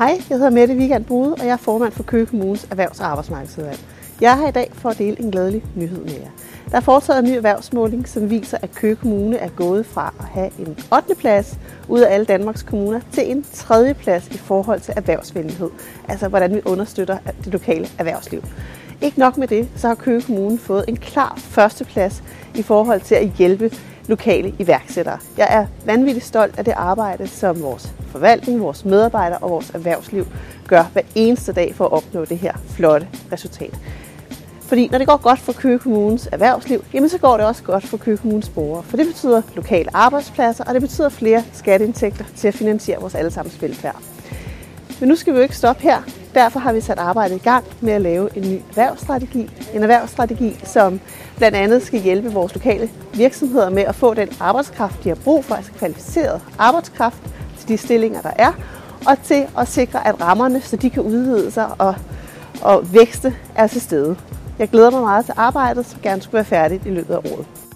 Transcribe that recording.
Hej, jeg hedder Mette Vigand Bude, og jeg er formand for Køge Kommunes Erhvervs- og Arbejdsmarkedsudvalg. Jeg er her i dag for at dele en glædelig nyhed med jer. Der er foretaget en ny erhvervsmåling, som viser, at Køge Kommune er gået fra at have en 8. plads ud af alle Danmarks kommuner til en 3. plads i forhold til erhvervsvenlighed. Altså hvordan vi understøtter det lokale erhvervsliv. Ikke nok med det, så har Køge Kommune fået en klar førsteplads i forhold til at hjælpe lokale iværksættere. Jeg er vanvittigt stolt af det arbejde, som vores forvaltning, vores medarbejdere og vores erhvervsliv gør hver eneste dag for at opnå det her flotte resultat. Fordi når det går godt for Køge Kommunes erhvervsliv, jamen så går det også godt for Køge Kommunes borgere. For det betyder lokale arbejdspladser, og det betyder flere skatteindtægter til at finansiere vores allesammens velfærd. Men nu skal vi jo ikke stoppe her. Derfor har vi sat arbejdet i gang med at lave en ny erhvervsstrategi. En erhvervsstrategi, som blandt andet skal hjælpe vores lokale virksomheder med at få den arbejdskraft, de har brug for, altså kvalificeret arbejdskraft til de stillinger, der er, og til at sikre, at rammerne, så de kan udvide sig og, og vækste, er til stede. Jeg glæder mig meget til arbejdet, som gerne skulle være færdigt i løbet af året.